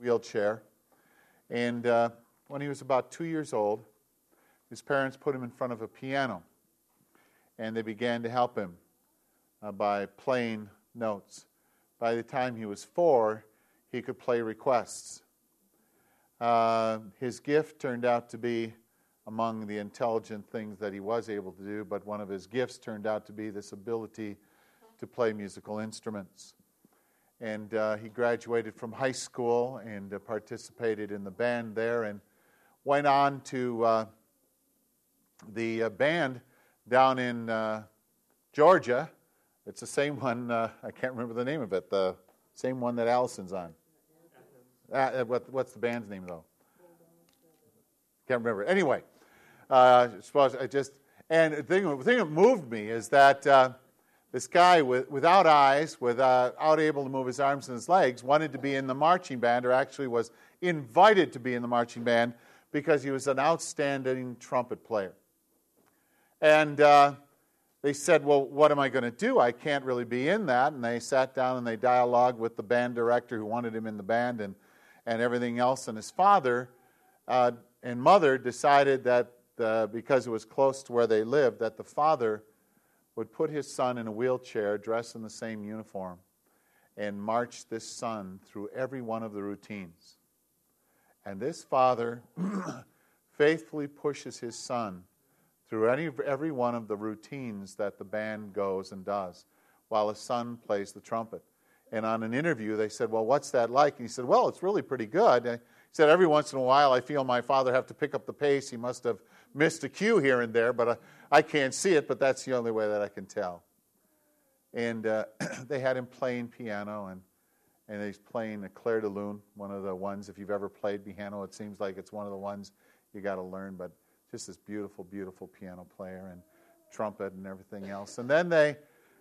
wheelchair. And uh, when he was about two years old, his parents put him in front of a piano. And they began to help him uh, by playing notes. By the time he was four, he could play requests. Uh, his gift turned out to be among the intelligent things that he was able to do, but one of his gifts turned out to be this ability to play musical instruments. And uh, he graduated from high school and uh, participated in the band there and went on to uh, the uh, band down in uh, Georgia. It's the same one, uh, I can't remember the name of it, the same one that Allison's on. What, what's the band's name, though? Can't remember. Anyway, uh, suppose I just and the thing, the thing that moved me is that uh, this guy with, without eyes, without able to move his arms and his legs, wanted to be in the marching band, or actually was invited to be in the marching band because he was an outstanding trumpet player. And uh, they said, Well, what am I going to do? I can't really be in that. And they sat down and they dialogued with the band director who wanted him in the band and, and everything else. And his father uh, and mother decided that uh, because it was close to where they lived, that the father would put his son in a wheelchair, dressed in the same uniform, and march this son through every one of the routines. And this father faithfully pushes his son through any, every one of the routines that the band goes and does while his son plays the trumpet. And on an interview, they said, Well, what's that like? And he said, Well, it's really pretty good. And he said, Every once in a while, I feel my father have to pick up the pace. He must have missed a cue here and there, but uh, I, can't see it, but that's the only way that I can tell. And uh, they had him playing piano, and, and he's playing a Clair de Lune, one of the ones, if you've ever played piano, it seems like it's one of the ones you got to learn, but just this beautiful, beautiful piano player and trumpet and everything else. And then they,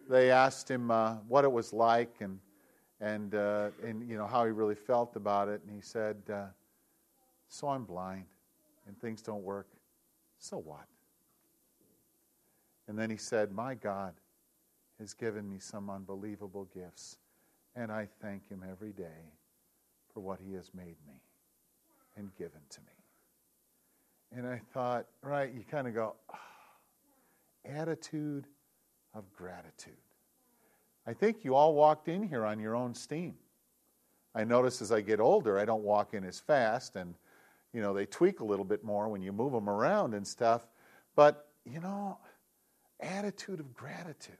they asked him uh, what it was like and, and, uh, and you know, how he really felt about it. And he said, uh, So I'm blind and things don't work. So what? And then he said, My God has given me some unbelievable gifts, and I thank him every day for what he has made me and given to me. And I thought, right, you kind of go, oh, attitude of gratitude. I think you all walked in here on your own steam. I notice as I get older, I don't walk in as fast, and you know, they tweak a little bit more when you move them around and stuff. But, you know, attitude of gratitude.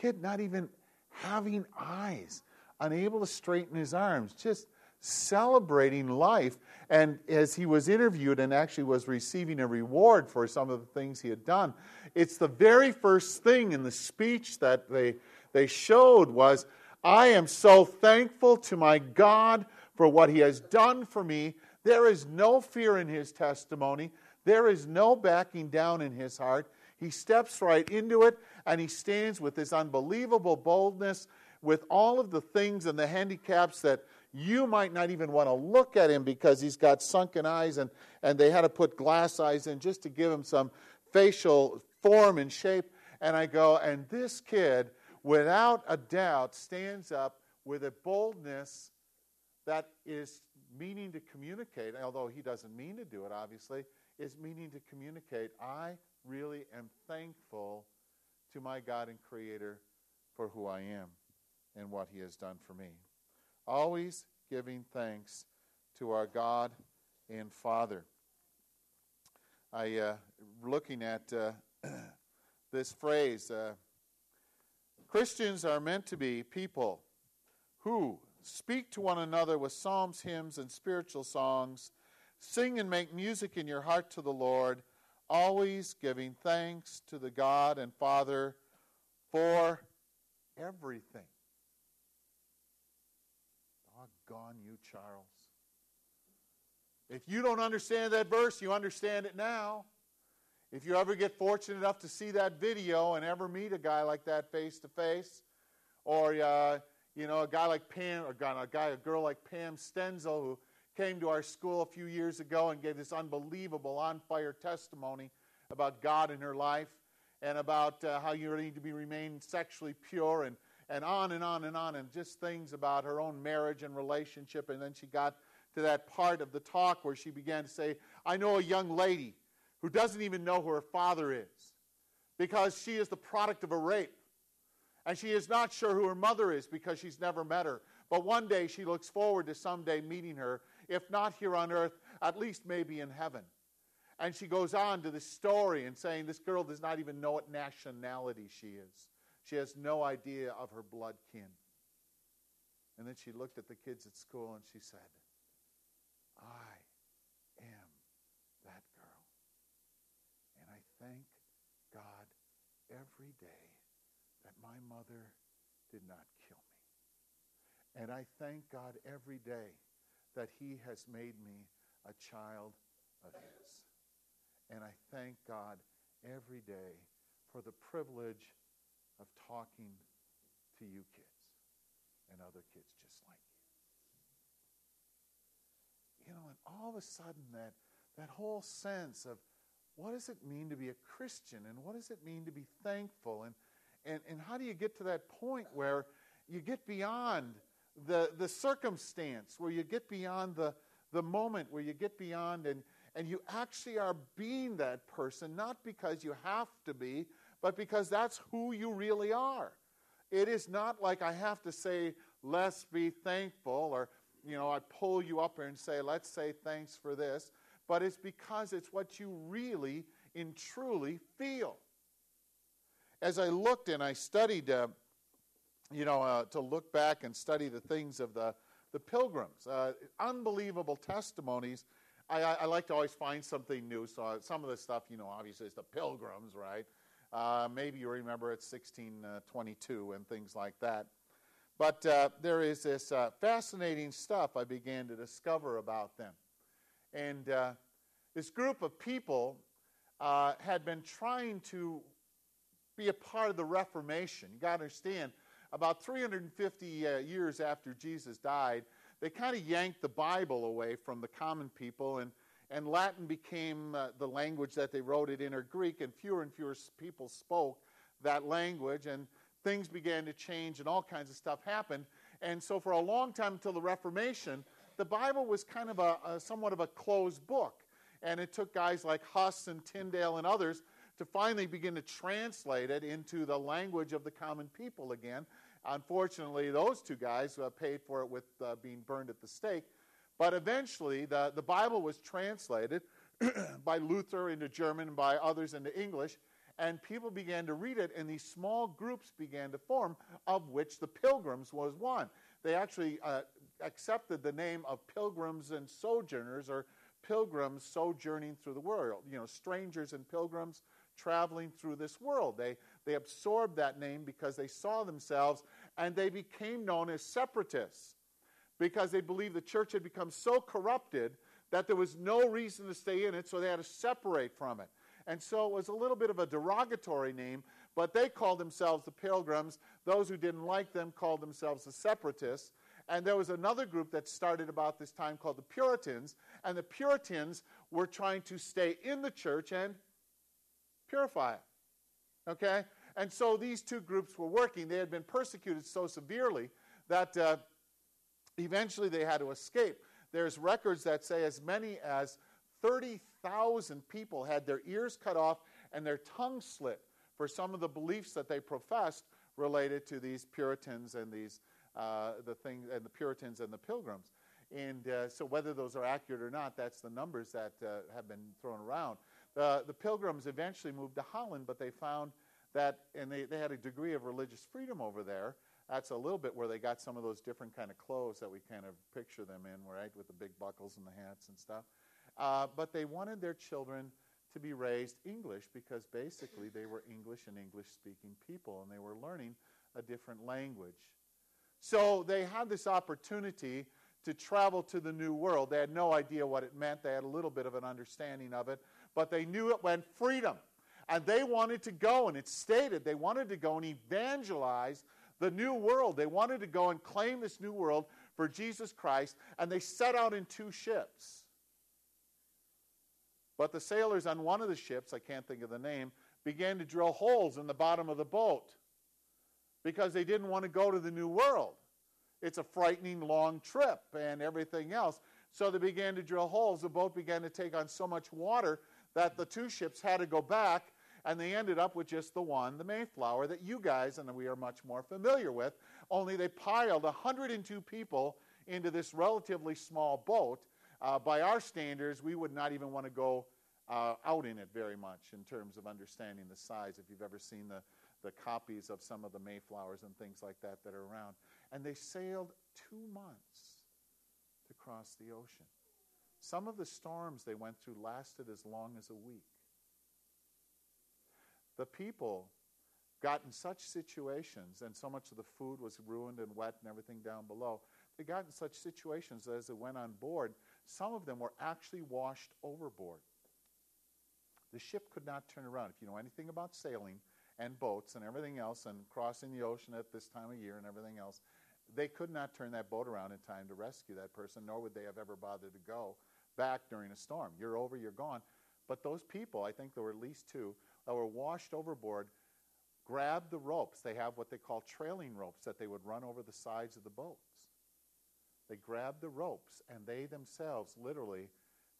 Kid not even having eyes, unable to straighten his arms, just celebrating life. And as he was interviewed and actually was receiving a reward for some of the things he had done, it's the very first thing in the speech that they, they showed was, I am so thankful to my God for what he has done for me there is no fear in his testimony. There is no backing down in his heart. He steps right into it and he stands with this unbelievable boldness with all of the things and the handicaps that you might not even want to look at him because he's got sunken eyes and, and they had to put glass eyes in just to give him some facial form and shape. And I go, and this kid, without a doubt, stands up with a boldness that is meaning to communicate, although he doesn't mean to do it, obviously, is meaning to communicate. I really am thankful to my God and Creator for who I am and what He has done for me. Always giving thanks to our God and Father. I uh, looking at uh, this phrase. Uh, Christians are meant to be people who Speak to one another with psalms, hymns, and spiritual songs. Sing and make music in your heart to the Lord, always giving thanks to the God and Father for everything. Doggone you, Charles. If you don't understand that verse, you understand it now. If you ever get fortunate enough to see that video and ever meet a guy like that face to face, or uh, you know, a guy like Pam, or a guy, a girl like Pam Stenzel, who came to our school a few years ago and gave this unbelievable on fire testimony about God in her life and about uh, how you need to be remain sexually pure and, and on and on and on, and just things about her own marriage and relationship. And then she got to that part of the talk where she began to say, I know a young lady who doesn't even know who her father is because she is the product of a rape. And she is not sure who her mother is because she's never met her. But one day she looks forward to someday meeting her, if not here on earth, at least maybe in heaven. And she goes on to this story and saying this girl does not even know what nationality she is. She has no idea of her blood kin. And then she looked at the kids at school and she said, I am that girl. And I thank God every day that my mother did not kill me. And I thank God every day that He has made me a child of His. And I thank God every day for the privilege of talking to you kids and other kids just like you. You know, and all of a sudden that, that whole sense of what does it mean to be a Christian and what does it mean to be thankful and, and, and how do you get to that point where you get beyond the, the circumstance, where you get beyond the, the moment, where you get beyond and, and you actually are being that person, not because you have to be, but because that's who you really are. It is not like I have to say, let's be thankful, or, you know, I pull you up and say, let's say thanks for this, but it's because it's what you really and truly feel. As I looked and I studied, uh, you know, uh, to look back and study the things of the, the pilgrims, uh, unbelievable testimonies. I, I, like to always find something new. So some of the stuff, you know, obviously is the pilgrims, right? Uh, maybe you remember it's 1622 and things like that. But uh, there is this uh, fascinating stuff I began to discover about them. And uh, this group of people uh, had been trying to be a part of the Reformation. You got to understand, about 350 uh, years after Jesus died, they kind of yanked the Bible away from the common people and and Latin became uh, the language that they wrote it in, or Greek, and fewer and fewer people spoke that language, and things began to change, and all kinds of stuff happened. And so, for a long time until the Reformation, the Bible was kind of a, a somewhat of a closed book. And it took guys like Huss and Tyndale and others to finally begin to translate it into the language of the common people again. Unfortunately, those two guys uh, paid for it with uh, being burned at the stake. But eventually, the, the Bible was translated by Luther into German and by others into English, and people began to read it, and these small groups began to form, of which the Pilgrims was one. They actually uh, accepted the name of Pilgrims and Sojourners, or pilgrims sojourning through the world, you know, strangers and pilgrims traveling through this world. They, they absorbed that name because they saw themselves and they became known as separatists because they believed the church had become so corrupted that there was no reason to stay in it, so they had to separate from it. And so it was a little bit of a derogatory name, but they called themselves the Pilgrims. Those who didn't like them called themselves the Separatists. And there was another group that started about this time called the Puritans. And the Puritans were trying to stay in the church and purify it. Okay? And so these two groups were working. They had been persecuted so severely that. Uh, Eventually, they had to escape. There's records that say as many as 30,000 people had their ears cut off and their tongues slit for some of the beliefs that they professed related to these Puritans and these uh, the thing and the Puritans and the Pilgrims. And uh, so, whether those are accurate or not, that's the numbers that uh, have been thrown around. The, the Pilgrims eventually moved to Holland, but they found that, and they, they had a degree of religious freedom over there, that's a little bit where they got some of those different kind of clothes that we kind of picture them in, right, with the big buckles and the hats and stuff. Uh, but they wanted their children to be raised English because basically they were English and English speaking people and they were learning a different language. So they had this opportunity to travel to the new world. They had no idea what it meant, they had a little bit of an understanding of it, but they knew it meant freedom. And they wanted to go, and it stated they wanted to go and evangelize the new world. They wanted to go and claim this new world for Jesus Christ, and they set out in two ships. But the sailors on one of the ships, I can't think of the name, began to drill holes in the bottom of the boat because they didn't want to go to the New World. It's a frightening long trip and everything else. So they began to drill holes. The boat began to take on so much water that the two ships had to go back, and they ended up with just the one, the Mayflower, that you guys and we are much more familiar with. Only they piled 102 people into this relatively small boat. Uh, by our standards, we would not even want to go uh, out in it very much in terms of understanding the size. If you've ever seen the, the copies of some of the Mayflowers and things like that that are around. And they sailed two months to cross the ocean. Some of the storms they went through lasted as long as a week. The people got in such situations, and so much of the food was ruined and wet and everything down below. They got in such situations that as they went on board, some of them were actually washed overboard. The ship could not turn around. If you know anything about sailing and boats and everything else and crossing the ocean at this time of year and everything else, they could not turn that boat around in time to rescue that person, nor would they have ever bothered to go back during a storm. You're over, you're gone. But those people, I think there were at least two, that were washed overboard, grabbed the ropes. They have what they call trailing ropes that they would run over the sides of the boats. They grabbed the ropes, and they themselves literally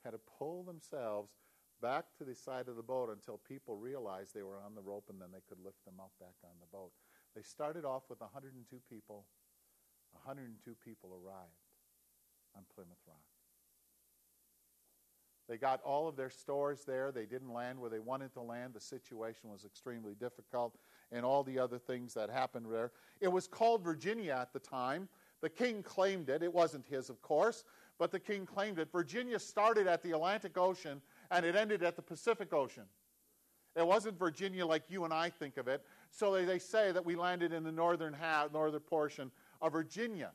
had to pull themselves back to the side of the boat until people realized they were on the rope and then they could lift them up back on the boat. They started off with 102 people. 102 people arrived on Plymouth Rock. They got all of their stores there. They didn't land where they wanted to land. The situation was extremely difficult, and all the other things that happened there. It was called Virginia at the time. The king claimed it. It wasn't his, of course, but the king claimed it. Virginia started at the Atlantic Ocean and it ended at the Pacific Ocean. It wasn't Virginia like you and I think of it. So they, they say that we landed in the northern half, northern portion of Virginia.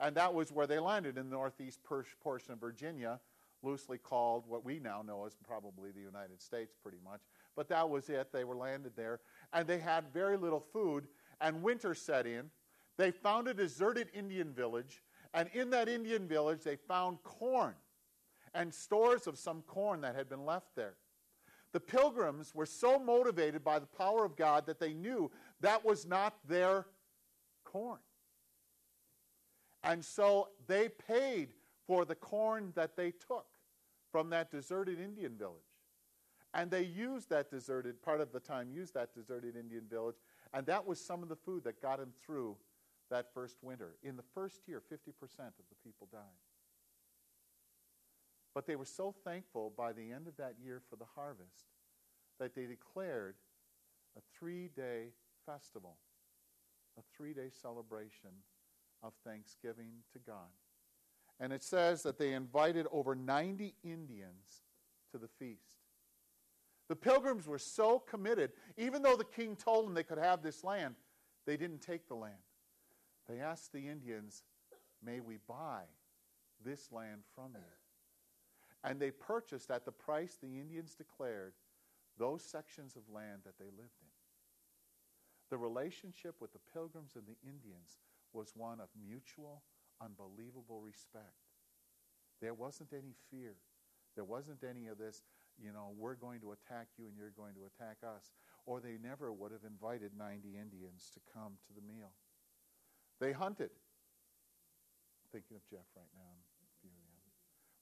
And that was where they landed in the northeast portion of Virginia, loosely called what we now know as probably the United States, pretty much. But that was it. They were landed there. And they had very little food, and winter set in. They found a deserted Indian village, and in that Indian village, they found corn and stores of some corn that had been left there. The pilgrims were so motivated by the power of God that they knew that was not their corn. And so they paid for the corn that they took from that deserted Indian village. And they used that deserted, part of the time, used that deserted Indian village. And that was some of the food that got them through that first winter. In the first year, 50% of the people died. But they were so thankful by the end of that year for the harvest that they declared a three day festival, a three day celebration of thanksgiving to God. And it says that they invited over 90 Indians to the feast. The pilgrims were so committed, even though the king told them they could have this land, they didn't take the land. They asked the Indians, May we buy this land from you? And they purchased at the price the Indians declared those sections of land that they lived in. The relationship with the pilgrims and the Indians was one of mutual, unbelievable respect. There wasn't any fear. There wasn't any of this, you know, we're going to attack you and you're going to attack us. Or they never would have invited 90 Indians to come to the meal. They hunted. thinking of Jeff right now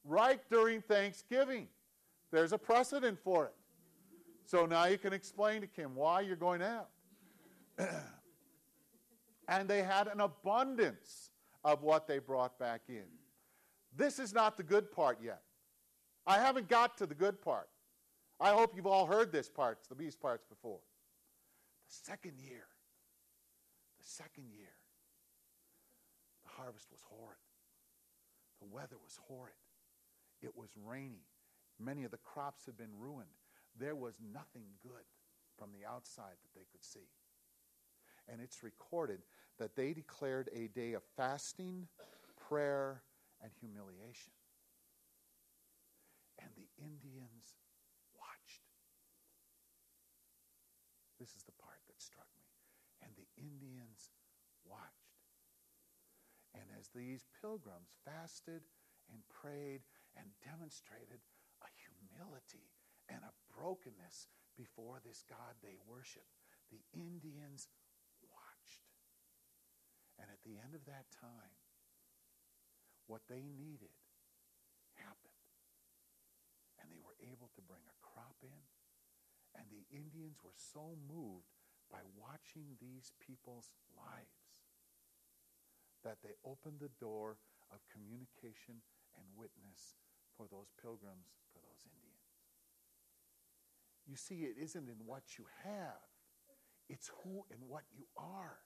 right during Thanksgiving. There's a precedent for it. So now you can explain to Kim why you're going out. and they had an abundance of what they brought back in. This is not the good part yet. I haven't got to the good part. I hope you've all heard this part, the beast parts before. The second year, the second year, the harvest was horrid. The weather was horrid. It was rainy. Many of the crops had been ruined. There was nothing good from the outside that they could see. And it's recorded that they declared a day of fasting, prayer, and humiliation. And the Indians watched. This is the part that struck me. And the Indians watched. And as these pilgrims fasted and prayed and demonstrated a humility and a brokenness before this God they worshiped. The Indians. And at the end of that time, what they needed happened. And they were able to bring a crop in. And the Indians were so moved by watching these people's lives that they opened the door of communication and witness for those pilgrims, for those Indians. You see, it isn't in what you have, it's who and what you are.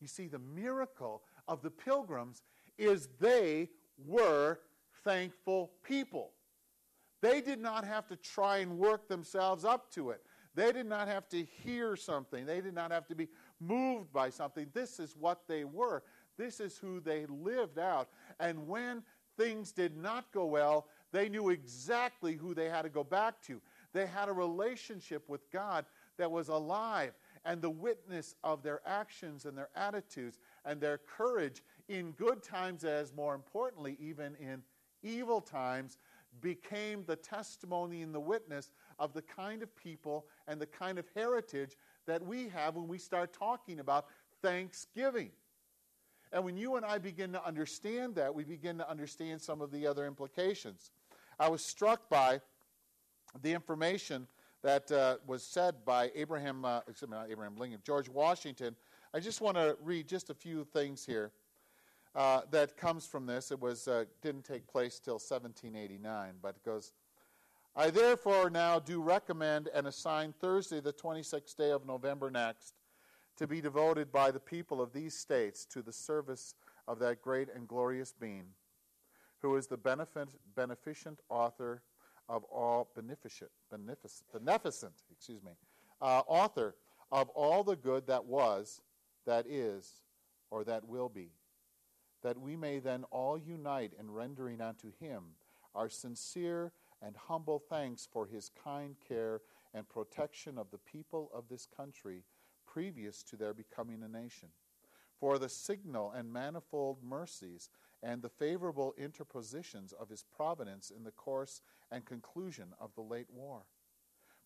You see, the miracle of the pilgrims is they were thankful people. They did not have to try and work themselves up to it. They did not have to hear something. They did not have to be moved by something. This is what they were. This is who they lived out. And when things did not go well, they knew exactly who they had to go back to. They had a relationship with God that was alive, and the witness of their actions and their attitudes and their courage in good times, as more importantly, even in evil times, became the testimony and the witness of the kind of people and the kind of heritage that we have when we start talking about Thanksgiving. And when you and I begin to understand that, we begin to understand some of the other implications. I was struck by the information that uh, was said by Abraham, uh, excuse me, not Abraham Lincoln, George Washington. I just want to read just a few things here uh, that comes from this. It was uh, didn't take place till 1789, but it goes. I therefore now do recommend and assign Thursday, the 26th day of November next, to be devoted by the people of these states to the service of that great and glorious being, who is the beneficent author of all beneficent, beneficent, beneficent excuse me, uh, author of all the good that was, that is, or that will be, that we may then all unite in rendering unto him our sincere and humble thanks for his kind care and protection of the people of this country previous to their becoming a nation, for the signal and manifold mercies and the favorable interpositions of his providence in the course and conclusion of the late war,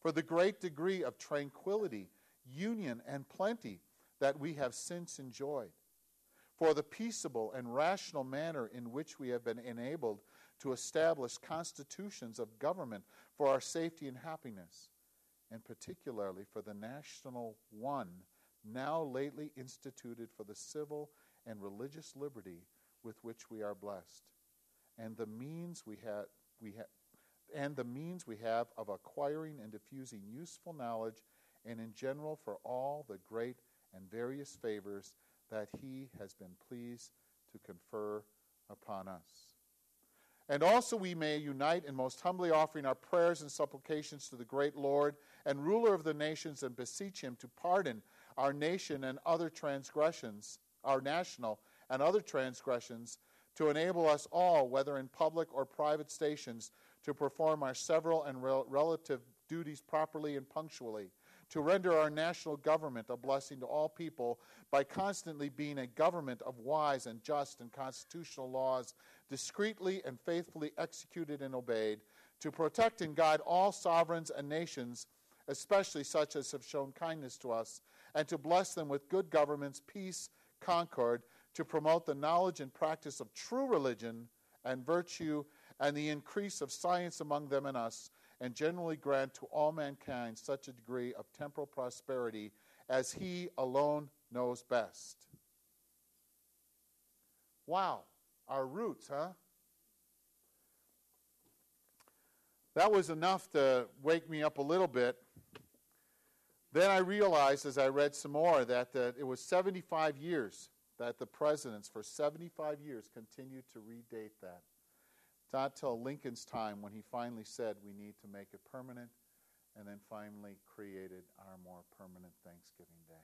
for the great degree of tranquility, union, and plenty that we have since enjoyed, for the peaceable and rational manner in which we have been enabled to establish constitutions of government for our safety and happiness and particularly for the national one now lately instituted for the civil and religious liberty with which we are blessed, and the means we have we and the means we have of acquiring and diffusing useful knowledge and in general for all the great and various favors that he has been pleased to confer upon us. And also we may unite in most humbly offering our prayers and supplications to the great Lord and ruler of the nations and beseech him to pardon our nation and other transgressions, our national and other transgressions, to enable us all, whether in public or private stations, to perform our several and rel- relative duties properly and punctually to render our national government a blessing to all people by constantly being a government of wise and just and constitutional laws, discreetly and faithfully executed and obeyed, to protect and guide all sovereigns and nations, especially such as have shown kindness to us, and to bless them with good governments, peace, concord, to promote the knowledge and practice of true religion and virtue, and the increase of science among them and us and generally grant to all mankind such a degree of temporal prosperity as he alone knows best. Wow, our roots, huh? That was enough to wake me up a little bit. Then I realized as I read some more that, that it was 75 years that the presidents, for 75 years, continued to redate that not till Lincoln's time when he finally said we need to make it permanent and then finally created our more permanent Thanksgiving Day.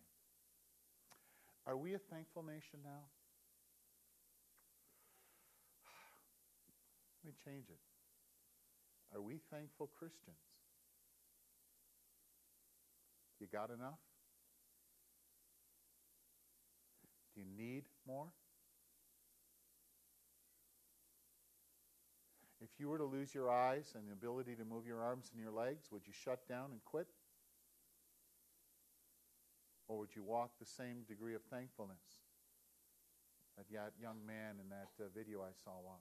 Are we a thankful nation now? Let me change it. Are we thankful Christians? You got enough? Do you need more? If you were to lose your eyes and the ability to move your arms and your legs, would you shut down and quit? Or would you walk the same degree of thankfulness that young man in that uh, video I saw walk?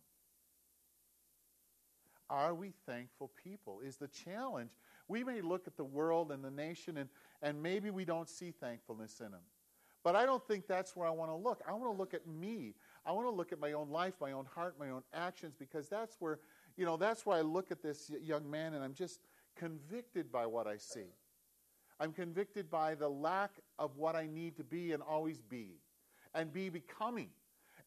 Are we thankful people? Is the challenge. We may look at the world and the nation and, and maybe we don't see thankfulness in them. But I don't think that's where I want to look. I want to look at me. I want to look at my own life, my own heart, my own actions, because that's where, you know, that's where I look at this young man and I'm just convicted by what I see. I'm convicted by the lack of what I need to be and always be and be becoming.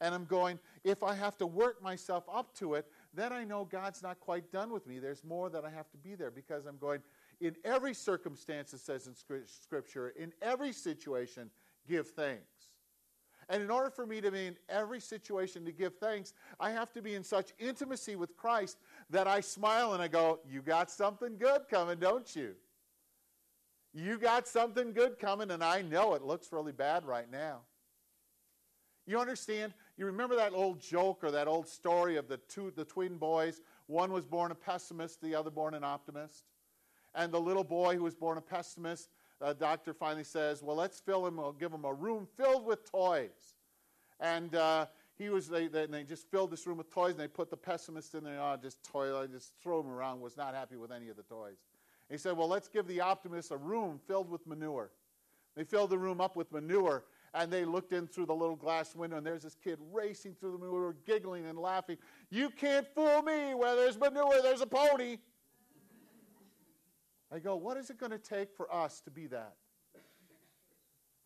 And I'm going, if I have to work myself up to it, then I know God's not quite done with me. There's more that I have to be there because I'm going, in every circumstance, it says in Scripture, in every situation, give thanks. And in order for me to be in every situation to give thanks, I have to be in such intimacy with Christ that I smile and I go, You got something good coming, don't you? You got something good coming, and I know it looks really bad right now. You understand? You remember that old joke or that old story of the two the twin boys? One was born a pessimist, the other born an optimist. And the little boy who was born a pessimist, the doctor finally says, "Well, let's fill him. We'll give him a room filled with toys." And uh, he was they, they, they, just filled this room with toys, and they put the pessimist in there. Oh, just toy, I just throw him around. Was not happy with any of the toys. And he said, "Well, let's give the optimist a room filled with manure." They filled the room up with manure, and they looked in through the little glass window, and there's this kid racing through the manure, giggling and laughing. You can't fool me. Where there's manure, there's a pony. I go, what is it going to take for us to be that?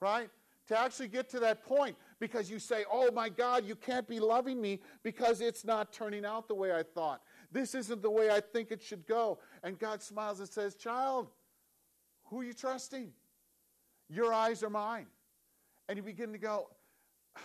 Right? To actually get to that point because you say, oh my God, you can't be loving me because it's not turning out the way I thought. This isn't the way I think it should go. And God smiles and says, child, who are you trusting? Your eyes are mine. And you begin to go,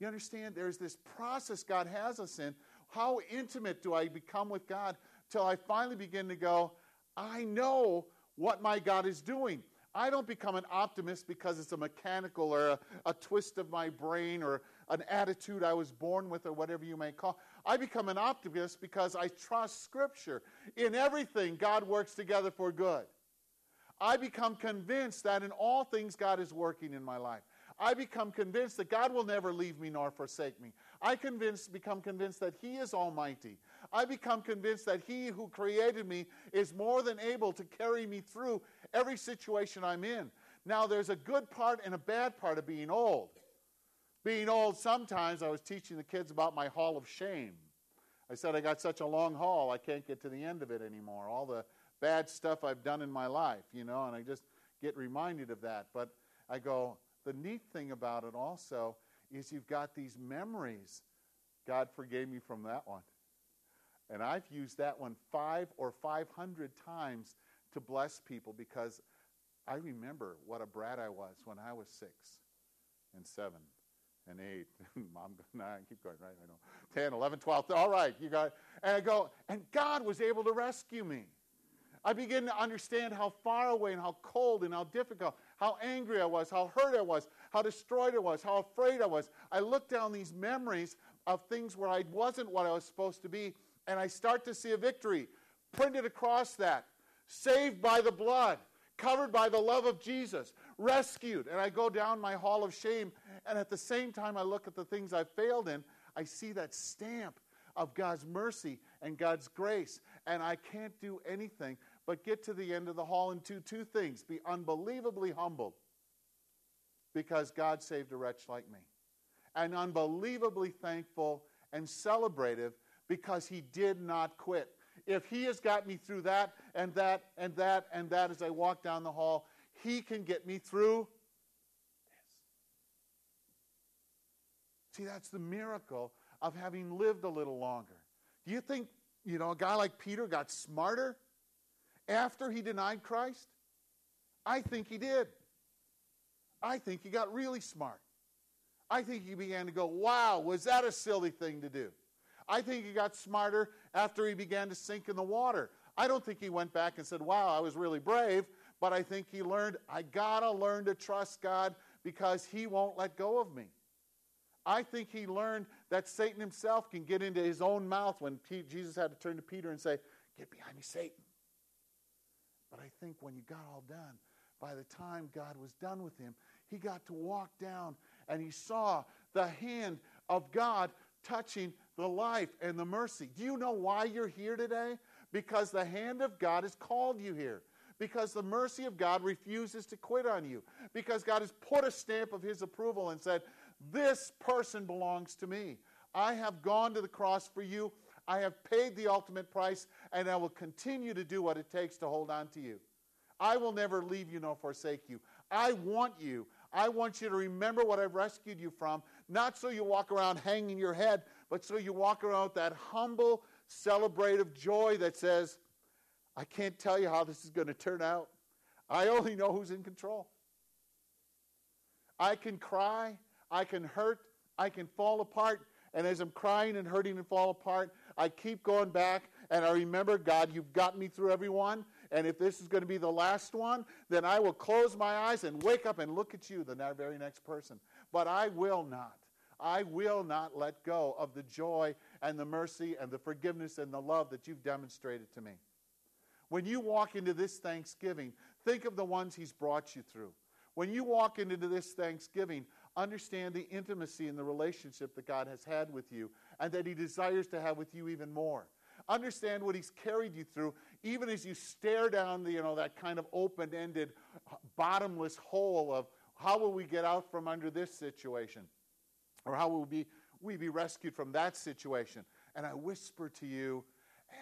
you understand? There's this process God has us in. How intimate do I become with God till I finally begin to go, I know what my God is doing. I don't become an optimist because it's a mechanical or a, a, twist of my brain or an attitude I was born with or whatever you may call. I become an optimist because I trust Scripture. In everything, God works together for good. I become convinced that in all things God is working in my life. I become convinced that God will never leave me nor forsake me. I convince, become convinced that He is almighty. I become convinced that He who created me is more than able to carry me through every situation I'm in. Now, there's a good part and a bad part of being old. Being old, sometimes I was teaching the kids about my hall of shame. I said, I got such a long haul, I can't get to the end of it anymore. All the bad stuff I've done in my life, you know, and I just get reminded of that. But I go, the neat thing about it also is you've got these memories. God forgave me from that one. And I've used that one five or 500 times to bless people because I remember what a brat I was when I was six and seven and eight. Mom, nine, keep going, right? I know. 10, 11, 12. All right, you got And I go, and God was able to rescue me. I begin to understand how far away and how cold and how difficult, how angry I was, how hurt I was, how destroyed I was, how afraid I was. I look down these memories of things where I wasn't what I was supposed to be, and I start to see a victory printed across that. Saved by the blood, covered by the love of Jesus, rescued. And I go down my hall of shame, and at the same time, I look at the things I failed in, I see that stamp of God's mercy and God's grace. And I can't do anything but get to the end of the hall and do two things be unbelievably humbled because God saved a wretch like me, and unbelievably thankful and celebrative because he did not quit. If he has got me through that and that and that and that as I walk down the hall, he can get me through. See, that's the miracle of having lived a little longer. Do you think, you know, a guy like Peter got smarter? After he denied Christ? I think he did. I think he got really smart. I think he began to go, wow, was that a silly thing to do? I think he got smarter after he began to sink in the water. I don't think he went back and said, wow, I was really brave, but I think he learned, I gotta learn to trust God because he won't let go of me. I think he learned that Satan himself can get into his own mouth when Jesus had to turn to Peter and say, Get behind me, Satan. But I think when you got all done, by the time God was done with him, he got to walk down and he saw the hand of God touching the life and the mercy. Do you know why you're here today? Because the hand of God has called you here. Because the mercy of God refuses to quit on you. Because God has put a stamp of His approval and said, This person belongs to me. I have gone to the cross for you. I have paid the ultimate price, and I will continue to do what it takes to hold on to you. I will never leave you nor forsake you. I want you. I want you to remember what I've rescued you from, not so you walk around hanging your head, but so you walk around with that humble, celebrative joy that says, I can't tell you how this is going to turn out. I only know who's in control. I can cry, I can hurt, I can fall apart, and as I'm crying and hurting and fall apart, I keep going back and I remember, God, you've got me through every one. And if this is going to be the last one, then I will close my eyes and wake up and look at you, the very next person. But I will not. I will not let go of the joy and the mercy and the forgiveness and the love that you've demonstrated to me. When you walk into this Thanksgiving, think of the ones He's brought you through. When you walk into this Thanksgiving, understand the intimacy and the relationship that God has had with you and that He desires to have with you even more. Understand what He's carried you through, even as you stare down the, you know, that kind of open ended, bottomless hole of how will we get out from under this situation? Or how will we be, we be rescued from that situation? And I whisper to you,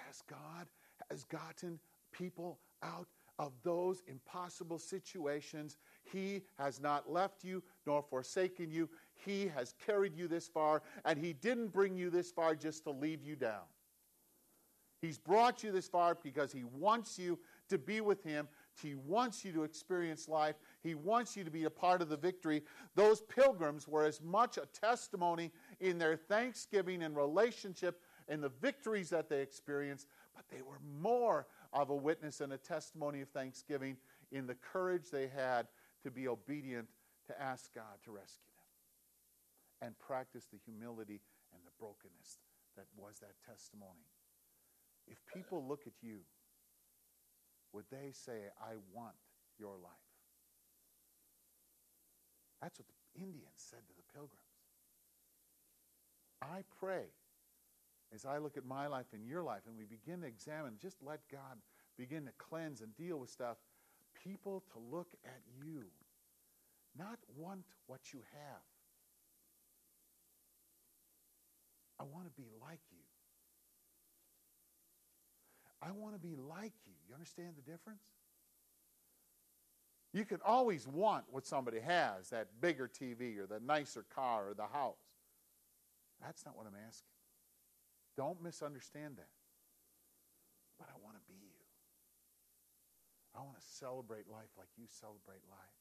as God has gotten people out of those impossible situations. He has not left you nor forsaken you. He has carried you this far, and He didn't bring you this far just to leave you down. He's brought you this far because He wants you to be with Him. He wants you to experience life. He wants you to be a part of the victory. Those pilgrims were as much a testimony in their thanksgiving and relationship and the victories that they experienced, but they were more of a witness and a testimony of thanksgiving in the courage they had to be obedient to ask God to rescue them and practice the humility and the brokenness that was that testimony. If people look at you, would they say, I want your life? That's what the Indians said to the pilgrims. I pray as I look at my life and your life and we begin to examine, just let God begin to cleanse and deal with stuff, people to look at you, not want what you have. I want to be like you. I want to be like you. You understand the difference? You can always want what somebody has that bigger TV or the nicer car or the house. That's not what I'm asking. Don't misunderstand that. But I want to be you. I want to celebrate life like you celebrate life.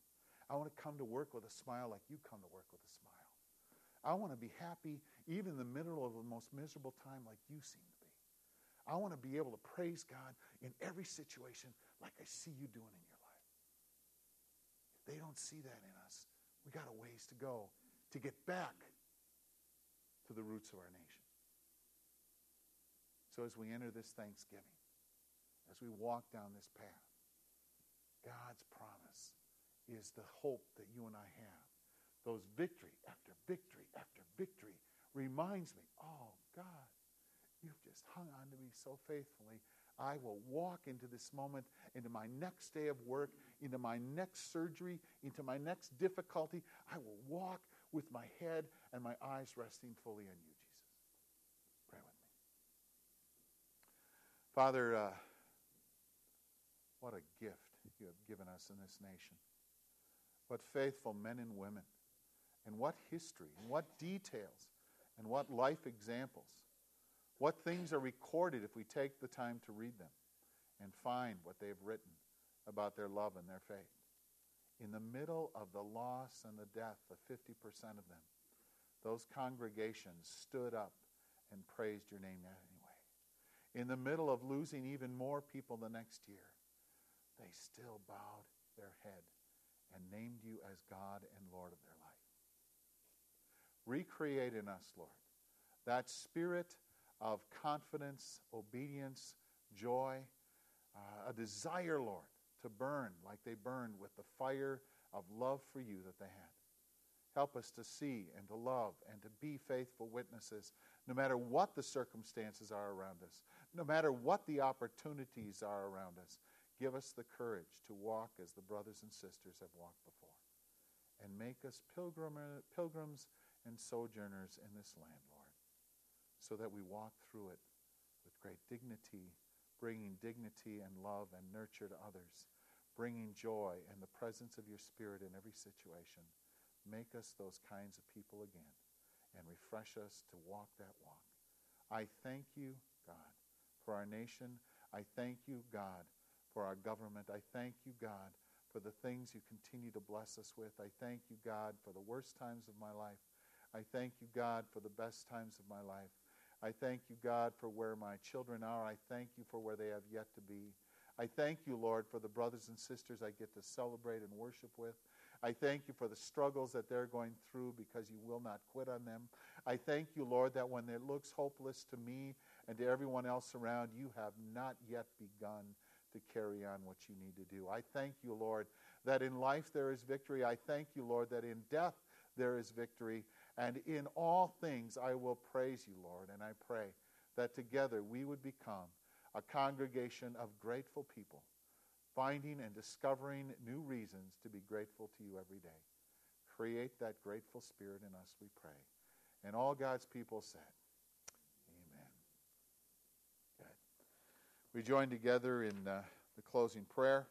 I want to come to work with a smile like you come to work with a smile. I want to be happy even in the middle of the most miserable time like you seem to. I want to be able to praise God in every situation like I see you doing in your life. If they don't see that in us, we got a ways to go to get back to the roots of our nation. So as we enter this Thanksgiving, as we walk down this path, God's promise is the hope that you and I have. Those victory after victory after victory reminds me, oh God, you've just hung on to me so faithfully. I will walk into this moment, into my next day of work, into my next surgery, into my next difficulty. I will walk with my head and my eyes resting fully on you, Jesus. Pray with me. Father, uh, what a gift you have given us in this nation. What faithful men and women, and what history, and what details, and what life examples. What things are recorded if we take the time to read them and find what they have written about their love and their faith. In the middle of the loss and the death of 50% of them, those congregations stood up and praised your name anyway in the middle of losing even more people the next year, they still bowed their head and named you as God and Lord of their life. Recreate in us, Lord, that spirit of confidence, obedience, joy, uh, a desire, Lord, to burn like they burned with the fire of love for you that they had. Help us to see and to love and to be faithful witnesses no matter what the circumstances are around us, no matter what the opportunities are around us. Give us the courage to walk as the brothers and sisters have walked before. And make us pilgrim, pilgrims and sojourners in this land, Lord, so that we walk through it with great dignity, bringing dignity and love and nurture to others, bringing joy and the presence of your Spirit in every situation. Make us those kinds of people again and refresh us to walk that walk. I thank you, God, for our nation. I thank you, God, for our government. I thank you, God, for the things you continue to bless us with. I thank you, God, for the worst times of my life. I thank you, God, for the best times of my life. I thank you, God, for where my children are. I thank you for where they have yet to be. I thank you, Lord, for the brothers and sisters I get to celebrate and worship with. I thank you for the struggles that they're going through because you will not quit on them. I thank you, Lord, that when it looks hopeless to me and to everyone else around, you have not yet begun to carry on what you need to do. I thank you, Lord, that in life there is victory. I thank you, Lord, that in death there is victory. And in all things I will praise you, Lord. And I pray that together we would become a congregation of grateful people finding and discovering new reasons to be grateful to you every day. Create that grateful spirit in us, we pray. And all God's people said, Amen. Good. We join together in uh, the closing prayer.